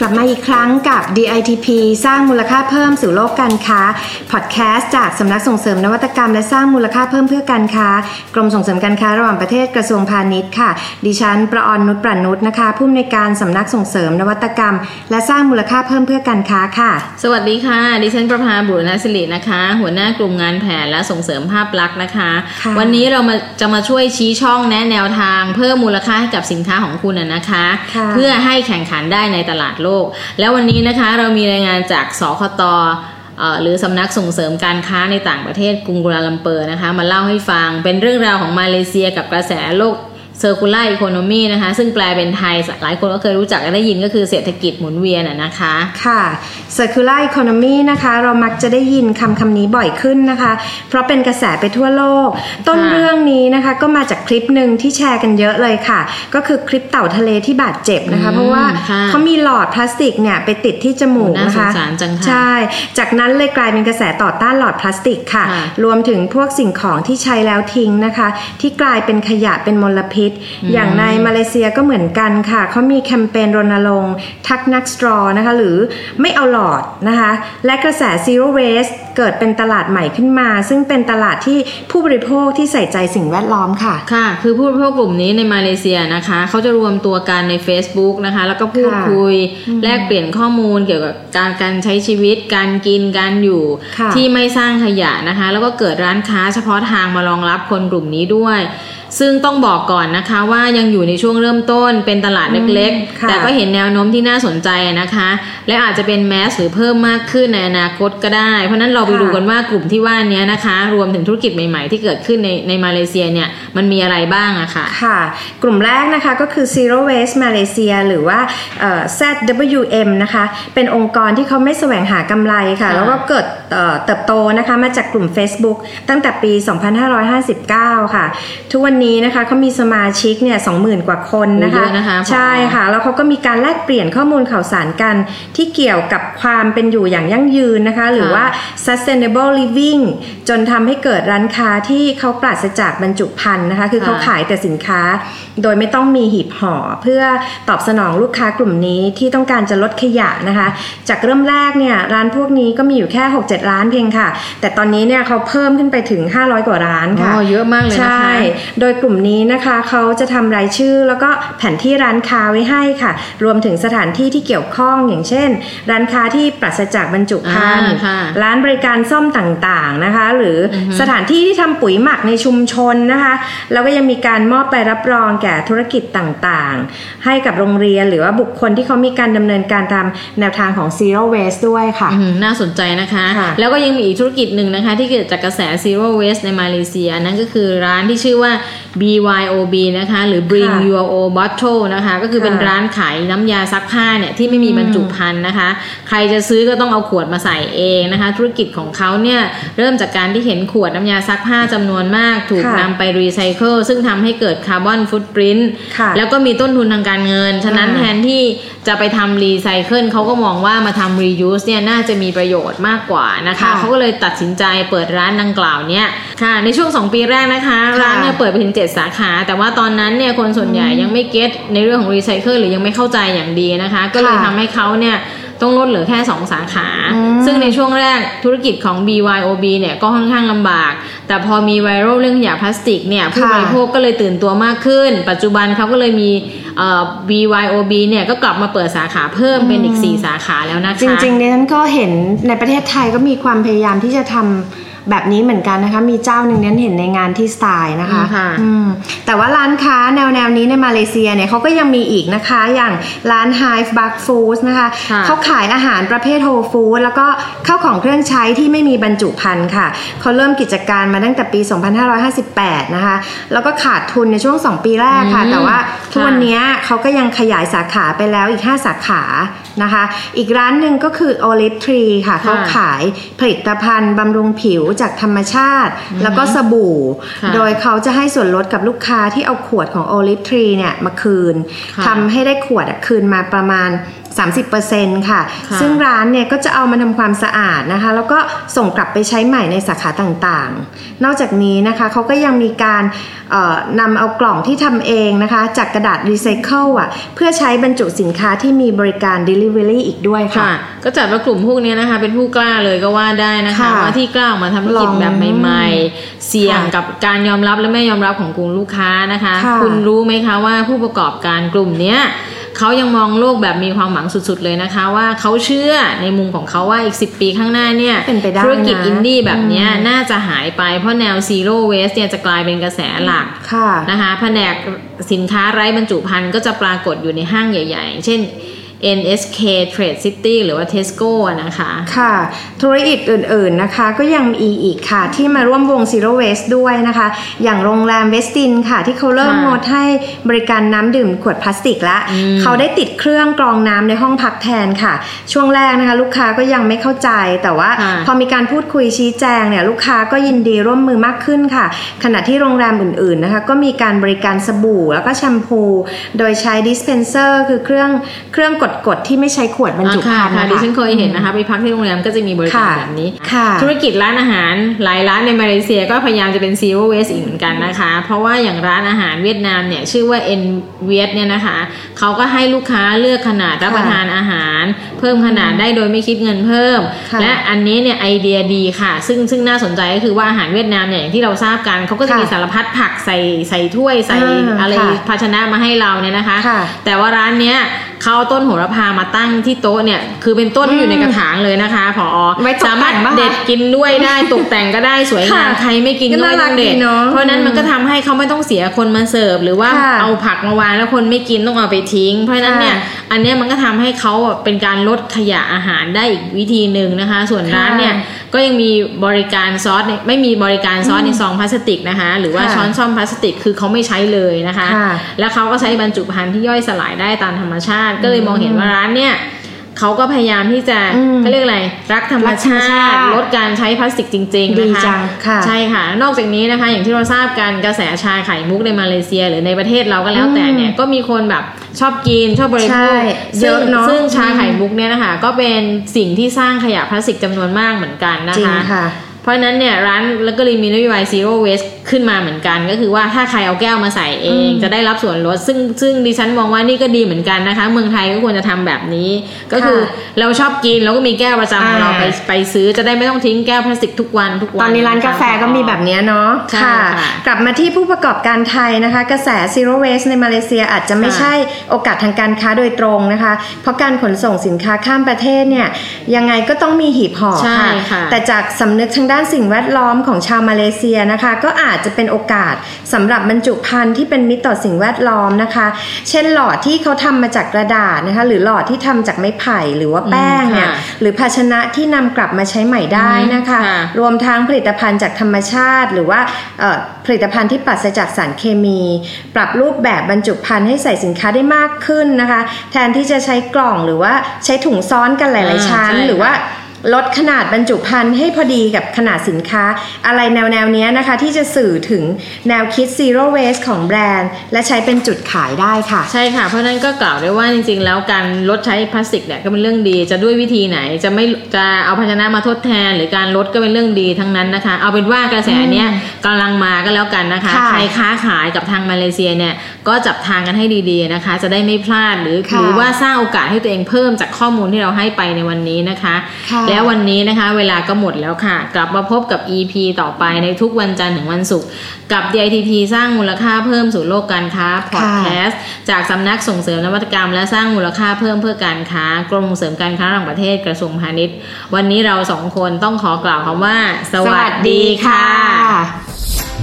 กลับมาอีกครั้งกับ DITP สร้างมูลค่าเพิ่มสู่โลกการค้า พอดแคสต์จากสำนักส่งเสริมนวัตกรรมและสร้างมูลค่าเพิ่มเพื่อการค้า กรมส่งเสริมการค้าระหว่างประเทศกระทรวงพาณิชย์ค่ะ ดิฉันประออนนุชประนุชนะคะ ผู้อำนวยการสำนักส่งเสริมนวัตกรรม และสร้างมูลค่าเพิ่มเพื่อการค้าค่ะ สวัสดีค่ะ ดิฉันประภาบุรณศิรินะคะ หัวหน้ากลุ่มงานแผนและส่งเสริมภาพลักษณ์นะคะค่ะวันนี้เรามาจะมาช่วยชี้ช่องแนะแนวทาง เพิ่มมูลค่าให้กับสินค้าของคุณนะนะคะค่ะเพื่อให้แข่งขันได้ในตลาดโลก แล้ววันนี้นะคะเรามีรายงานจากสคตหรือสำนักส่งเสริมการค้าในต่างประเทศกรุงกัวลาลัมเปอร์นะคะมาเล่าให้ฟังเป็นเรื่องราวของมาเลเซียกับกระแสโลก Circular Economy นะคะ ซึ่งแปลเป็นไทย หลายคนก็เคยรู้จักและได้ยินก็คือเศรษฐกิจหมุนเวียนอะนะคะ ค่ะ circular economy นะคะ เรามักจะได้ยินคำคำนี้บ่อยขึ้นนะคะ เพราะเป็นกระแสไปทั่วโลก ต้นค่ะเรื่องนี้นะคะ ก็มาจากคลิปหนึ่งที่แชร์กันเยอะเลยค่ะ ก็คือคลิปเต่าทะเลที่บาดเจ็บนะคะอืมเพราะว่าค่ะเขามีหลอดพลาสติกเนี่ยไปติดที่จมูกน่านะสงคะสารจังค่ะใช่ จากนั้นเลยกลายเป็นกระแสต่อต้านหลอดพลาสติกค่ะค่ะ รวมถึงพวกสิ่งของที่ใช้แล้วทิ้งนะคะ ที่กลายเป็นขยะเป็นมลพิษอย่างในมาเลเซียก็เหมือนกันค่ะ เขามีแคมเปญรณรงค์ Tak Nak Straw นะคะ หรือไม่เอาหลอดนะคะ และกระแส zero waste เกิดเป็นตลาดใหม่ขึ้นมา ซึ่งเป็นตลาดที่ผู้บริโภคที่ใส่ใจสิ่งแวดล้อมค่ะ ค่ะ คือผู้บริโภคกลุ่มนี้ในมาเลเซียนะคะ เขาจะรวมตัวกันใน Facebook นะคะ แล้วก็พูดค่ะคุย แลกเปลี่ยนข้อมูลเกี่ยวกับการการใช้ชีวิต การกิน การอยู่ค่ะที่ไม่สร้างขยะนะคะ แล้วก็เกิดร้านค้าเฉพาะทางมารองรับคนกลุ่มนี้ด้วย ซึ่งต้องบอกก่อนนะคะว่ายังอยู่ในช่วงเริ่มต้นเป็นตลาดเล็กอืมค่ะๆแต่ก็เห็นแนวโน้มที่น่าสนใจนะคะ และอาจจะเป็นแมสหรือเพิ่มมากขึ้นในอนาคตก็ได้ เพราะฉะนั้นเราไปดูกันว่ากลุ่มที่ว่านี้นะคะ รวมถึงธุรกิจใหม่ๆ ที่เกิดขึ้นในในมาเลเซียเนี่ยมันมีอะไรบ้างอะค่ะค่ะ กลุ่มแรกนะคะก็คือ Zero Waste Malaysia หรือว่าเอ่อ ZWM นะคะเป็นองค์กรที่เขาไม่แสวงหากำไรค่ะค่ะแล้วก็เกิดเอ่อเติบโตนะคะมาจากกลุ่ม Facebook ตั้งแต่ปี 2559 ค่ะ ทุกวันนี้นะคะเขามีสมาชิกเนี่ย20,000กว่าคนนะคะโอ้เยอะนะคะใช่ค่ะ แล้วเขาก็มีการแลกเปลี่ยนข้อมูลข่าวสารกันที่เกี่ยวกับความเป็นอยู่อย่างยั่งยืนนะคะ หรือว่า sustainable living จนทำให้เกิดร้านค้าที่เขาปราศจากบรรจุภัณฑ์นะคะ คือเขาค่ะขายแต่สินค้า โดยไม่ต้องมีหีบห่อเพื่อตอบสนองลูกค้ากลุ่มนี้ที่ต้องการจะลดขยะนะคะ จากเริ่มแรกเนี่ยร้านพวกนี้ก็มีอยู่แค่ 6-7 ร้านเพียงค่ะ แต่ตอนนี้เนี่ยเขาเพิ่มขึ้นไปถึง 500 กว่าร้านค่ะอ๋อเยอะมากเลยนะคะใช่โดยกลุ่มนี้นะคะเขาจะทำรายชื่อ แล้วก็แผนที่ร้านค้าไว้ให้ค่ะ รวมถึงสถานที่ที่เกี่ยวข้องอย่างเช่น ร้านค้าที่ปราศจากบรรจุภัณฑ์อ่าค่ะร้านบริการซ่อมต่างๆนะคะ หรือออฮึสถานที่ที่ทำปุ๋ยหมักในชุมชนนะคะแล้วก็ยังมีการมอบใบรับรองแก่ธุรกิจต่างๆ ให้กับโรงเรียนหรือว่าบุคคลที่เขามีการดำเนินการตามแนวทางของ zero waste ด้วยค่ะอืมน่าสนใจนะคะค่ะแล้วก็ยังมีอีกธุรกิจหนึ่งนะคะ ที่เกิดจากกระแส zero waste ในมาเลเซียนั่นก็คือร้านที่ชื่อว่า BYOB นะคะ หรือ Bring ค่ะ Your Own Bottle นะคะ ก็คือเป็นค่ะร้านขายน้ำยาซักผ้าเนี่ย ที่ไม่มีบรรจุภัณฑ์นะคะ ใครจะซื้อก็ต้องเอาขวดมาใส่เองนะคะ ธุรกิจของเขาเนี่ย เริ่มจากการที่เห็นขวดน้ำยาซักผ้าจำนวนมาก ถูกค่ะนำไปรีไซเคิลซึ่งทำให้เกิดคาร์บอนฟุตปรินต์ค่ะแล้วก็มีต้นทุนทางการเงิน ฉะนั้นอ่าแทนที่ จะไปทำรีไซเคิลเขาก็มองว่ามาทำ reuse เนี่ยน่าจะมีประโยชน์มากกว่านะคะค่ะเขาก็เลยตัดสินใจเปิดร้านดังกล่าวเนี่ยค่ะ ในช่วง 2 ปีแรกนะคะค่ะร้านเนี่ยเปิดไปถึง 7 สาขา แต่ว่าตอนนั้นเนี่ยคนส่วนใหญ่ยังไม่ get ในเรื่องของรีไซเคิลหรือยังไม่เข้าใจอย่างดีนะคะ ก็เลยค่ะทำให้เขาเนี่ยต้องลดเหลือแค่ 2 สาขาอืมซึ่งในช่วงแรกธุรกิจของ BYOB เนี่ยก็ค่อนข้างลำบาก แต่พอมีไวรัลเรื่องขยะพลาสติกเนี่ยผู้บริโภคก็เลยตื่นตัวมากขึ้น ปัจจุบันเขาก็เลยมีเอ่อ BYOB เนี่ยก็กลับมาเปิดสาขาเพิ่มเป็นอีก 4 สาขาแล้วนะคะ จริงๆเนี่ยฉันก็เห็นในประเทศไทยก็มีความพยายามที่จะทำ แบบนี้เหมือนกันนะคะ มีเจ้าหนึ่งเนี่ยเห็นในงานที่สไตล์นะคะอืมค่ะอืมแต่ว่าร้านค้าแนวแนวๆนี้ในมาเลเซียเนี่ยเขาก็ยังมีอีกนะคะอย่างร้าน Hive Bug Foods นะคะค่ะเขาขายอาหารประเภทโฮฟู้ดแล้วก็ข้าวของเครื่องใช้ที่ไม่มีบรรจุภัณฑ์ค่ะ เขาเริ่มกิจการมาตั้งแต่ปี 2558 นะคะ แล้วก็ขาดทุนในช่วง 2 ปีแรกค่ะอืมแต่ว่าทุกค่ะวันนี้เขาก็ยังขยายสาขาไปแล้วอีก 5 สาขา นะคะ อีกร้านหนึ่งก็คือ Olive Tree ค่ะเขาขายผลิตภัณฑ์บำรุงผิวจากธรรมชาติ แล้วก็สบู่ค่ะโดยเขาจะให้ส่วนลดกับลูกค้าที่เอาขวดของ Olive Tree เนี่ยมาคืนค่ะทำให้ได้ขวดอะคืนมาประมาณ 30%ค่ะค่ะ ซึ่งร้านเนี่ยก็จะเอามาทำความสะอาดนะคะ แล้วก็ส่งกลับไปใช้ใหม่ในสาขาต่างๆ นอกจากนี้นะคะเขาก็ยังมีการเอ่อนำเอากล่องที่ทำเองนะคะ จากกระดาษรีไซเคิลอะเพื่อใช้บรรจุสินค้าที่มีบริการ Delivery อีกด้วยค่ะค่ะก็จัดว่ากลุ่มพวกนี้นะคะเป็นผู้กล้าเลยก็ว่าได้นะคะค่ะว่าที่กล้าออกมาทำธุรกิจลองแบบใหม่ๆ เสี่ยงค่ะกับการยอมรับและไม่ยอมรับของกลุ่มลูกค้านะคะค่ะคุณรู้ไหมคะว่าผู้ประกอบการกลุ่มเนี้ย เขายังมองโลกแบบมีความหวังสุด ๆ เลยนะคะ ว่าเขาเชื่อในมุมของเขาว่าอีก 10 ปีข้างหน้าเนี่ยเป็นไปได้นะธุรกิจอินดี้แบบเนี้ยอืมน่าจะหายไปเพราะแนว zero waste เนี่ยจะกลายเป็นกระแสหลักค่ะนะคะแผนกสินค้าไร้บรรจุภัณฑ์ก็จะปรากฏอยู่ในห้างใหญ่ ๆ เช่น NSK Trade City หรือว่า Tesco อะนะคะ ค่ะ ธุรกิจอื่นๆนะคะ ก็ยังมีอีกค่ะ ที่มาร่วมวง Zero Waste ด้วยนะคะ อย่างโรงแรมเวสตินค่ะ ที่เขาเริ่มค่ะงดให้บริการน้ำดื่มขวดพลาสติกแล้วอืมเขาได้ติดเครื่องกรองน้ำในห้องพักแทนค่ะ ช่วงแรกนะคะ ลูกค้าก็ยังไม่เข้าใจ แต่ว่าค่ะพอมีการพูดคุยชี้แจงเนี่ยลูกค้าก็ยินดีร่วมมือมากขึ้นค่ะ ขณะที่โรงแรมอื่นๆนะคะก็มีการบริการสบู่แล้วก็แชมพู โดยใช้ dispenser คือเครื่องเครื่องกดๆที่ไม่ใช้ขวดบรรจุอ่าภัณฑ์ค่ะนะดิคะฉันเคยเห็นนะคะไปพักที่โรงแรมก็จะมีบริการค่ะแบบนี้ค่ะธุรกิจร้านอาหารหลายร้านในมาเลเซียก็พยายามจะเป็น zero waste อีกเหมือนกันนะคะ เพราะว่าอย่างร้านอาหารเวียดนามเนี่ยชื่อว่า N v i e t เนี่ยนะคะเขาก็ให้ลูกค้าเลือกขนาดรับประทานอาหาร เพิ่มขนาดได้โดยไม่คิดเงินเพิ่มค่ะและอันนี้เนี่ยไอเดียดีค่ะ ซึ่งซึ่งน่าสนใจก็คือว่าอาหารเวียดนามเนี่ยอย่างที่เราทราบกันเขาก็จะมีค่ะสารพัดผักใส่ใส่ถ้วยใส่อ่าอะไรค่ะภาชนะมาให้เราเนี่ยนะคะค่ะแต่ว่าร้านเนี้ยเขาเอาต้นโหระพามาตั้งที่โต๊ะเนี่ยคือเป็นต้นที่อยู่ในกระถางเลยนะคะพอไว้ตกแต่งสามารถปะคะเด็ดกินด้วยได้ตกแต่งก็ได้สวยงามค่ะใครไม่กินก็ไม่น่ารัต้กองเด็ดดีเนอะเพราะฉะนั้นมันก็ทำให้เขาไม่ต้องเสียคนมาเสิร์ฟหรือว่าค่ะเอาผักมาวางแล้วคนไม่กินต้องเอาไปทิ้ง เพราะฉะนั้นเนี่ยค่ะ อันเนี้ยมันก็ทำให้เขาเป็นการลดขยะอาหารได้อีกวิธีหนึ่งนะคะ ส่วนร้านเนี่ยค่ะก็ยังมีบริการซอสเนี่ยไม่มีบริการซอสในซองพลาสติกนะคะ หรือว่าค่ะช้อนซ่อมพลาสติกคือเขาไม่ใช้เลยนะคะค่ะแล้วเขาก็ใช้บรรจุภัณฑ์ที่ย่อยสลายได้ตามธรรมชาติ ก็เลยมองเห็นว่าร้านเนี่ย เขาก็พยายามที่จะอืมเขาเรียกอะไรรักธรรมรักธรรมชาชาติติลดการใช้พลาสติกจริงๆดีนะคะจังค่ะใช่ค่ะ นอกจากนี้นะคะ อย่างที่เราทราบกันกระแสชาไข่มุกในมาเลเซีย หรือในประเทศเราก็แล้วแต่เนี่ยก็มีคนแบบชอบกินชอบบริโภใช่คเยอะเนอะซึ่งชาไข่มุกเนี่ยนะคะ ก็เป็นสิ่งที่สร้างขยะพลาสติกจำนวนมากเหมือนกันนะจริงคะค่ะ เพราะฉะนั้นเนี่ยร้านแล้วก็เลยมีนโยบาย zero waste ขึ้นมาเหมือนกัน ก็คือว่าถ้าใครเอาแก้วมาใส่เองอืมจะได้รับส่วนลด ซึ่งซึ่งดิฉันมองว่านี่ก็ดีเหมือนกันนะคะ เมืองไทยก็ควรจะทำแบบนี้ ก็คือเราชอบกินเราก็มีแก้วประจำของเราอ่าไปไปซื้อจะได้ไม่ต้องทิ้งแก้วพลาสติกทุกวันทุกวัน ตอนนี้ร้านกาแฟก็มีแบบนี้เนาะใช่ค่ะ กลับมาที่ผู้ประกอบการไทยนะคะ กระแส zero waste ในมาเลเซียอาจจะไม่ค่ะใช่โอกาสทางการค้าโดยตรงนะคะ เพราะการขนส่งสินค้าข้ามประเทศเนี่ยยังไงก็ต้องมีหีบห่อใช่ค่ะค่ะแต่จากสำนึกทางด้านสิ่งแวดล้อมของชาวมาเลเซียนะคะ ก็อาจจะเป็นโอกาสสำหรับบรรจุภัณฑ์ที่เป็นมิตรต่อสิ่งแวดล้อมนะคะ เช่นหลอดที่เขาทำมาจากกระดาษนะคะ หรือหลอดที่ทำจากไม้ไผ่หรือว่าแป้งเนี่ยอืมค่ะหรือภาชนะที่นำกลับมาใช้ใหม่ได้นะคะค่ะรวมทั้งผลิตภัณฑ์จากธรรมชาติ หรือว่าเอ่อผลิตภัณฑ์ที่ปราศจากสารเคมี ปรับรูปแบบบรรจุภัณฑ์ให้ใส่สินค้าได้มากขึ้นนะคะ แทนที่จะใช้กล่องหรือว่าใช้ถุงซ้อนกันหลายอ่าๆชั้นใช่หรือว่าค่ะ ลดขนาดบรรจุภัณฑ์ให้พอดีกับขนาดสินค้า อะไรแนวแนวๆเนี้ยนะคะ ที่จะสื่อถึงแนวคิด zero waste ของแบรนด์ และใช้เป็นจุดขายได้ค่ะ ใช่ค่ะ เพราะฉะนั้นก็กล่าวได้ว่าจริงๆ แล้วการลดใช้พลาสติกเนี่ยก็เป็นเรื่องดีจะด้วยวิธีไหนจะไม่จะเอาภาชนะมาทดแทน หรือการลดก็เป็นเรื่องดีทั้งนั้นนะคะ เอาเป็นว่ากระแสเนี้ยกำลังมาก็แล้วกันนะคะค่ะใครค้าขายกับทางมาเลเซียเนี่ย ก็จับทางกันให้ดีๆนะคะ จะได้ไม่พลาดหรือค่ะหรือว่าสร้างโอกาสให้ตัวเองเพิ่มจากข้อมูลที่เราให้ไปในวันนี้นะคะค่ะแล้ววันนี้นะคะเวลาก็หมดแล้วค่ะ กลับมาพบกับ EP ต่อไปในทุกวันจันทร์ถึงวันศุกร์กับ DITP สร้างมูลค่าเพิ่มสู่โลกการค้าพอดแคสต์จากสำนักส่งเสริมนวัตกรรม และสร้างมูลค่าเพิ่มเพื่อการค้ากรมส่งเสริมการค้าระหว่างประเทศกระทรวงพาณิชย์ วันนี้เราสองคนต้องขอกล่าวคำว่า สวัสดีค่ะ